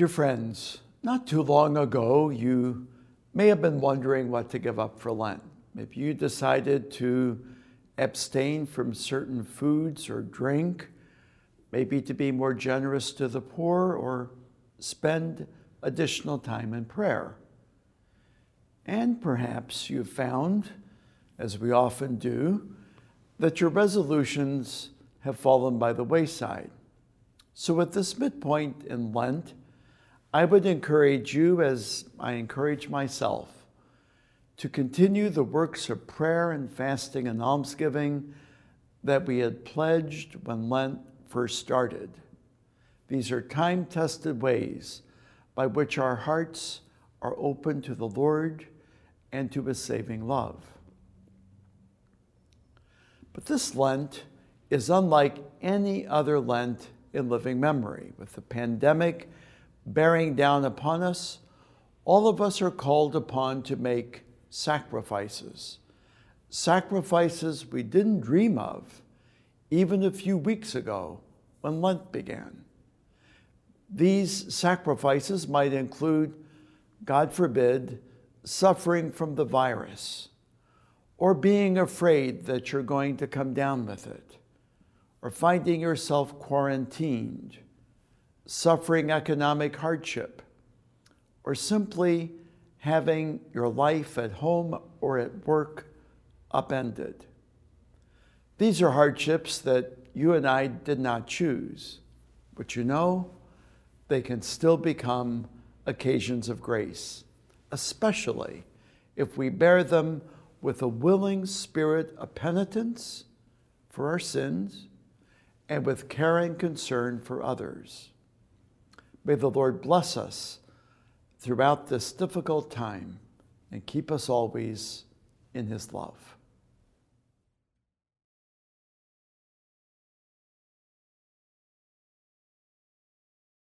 Dear friends, not too long ago, you may have been wondering what to give up for Lent. Maybe you decided to abstain from certain foods or drink, maybe to be more generous to the poor or spend additional time in prayer. And perhaps you found, as we often do, that your resolutions have fallen by the wayside. So, at this midpoint in Lent, I would encourage you, as I encourage myself, to continue the works of prayer and fasting and almsgiving that we had pledged when Lent first started. These are time tested ways by which our hearts are open to the Lord and to His saving love. But this Lent is unlike any other Lent in living memory. With the pandemic bearing down upon us, all of us are called upon to make sacrifices. Sacrifices we didn't dream of even a few weeks ago when Lent began. These sacrifices might include, God forbid, suffering from the virus, or being afraid that you're going to come down with it, or finding yourself quarantined suffering economic hardship, or simply having your life at home or at work upended. These are hardships that you and I did not choose, but you know, they can still become occasions of grace, especially if we bear them with a willing spirit of penitence for our sins and with caring concern for others. May the Lord bless us throughout this difficult time and keep us always in his love.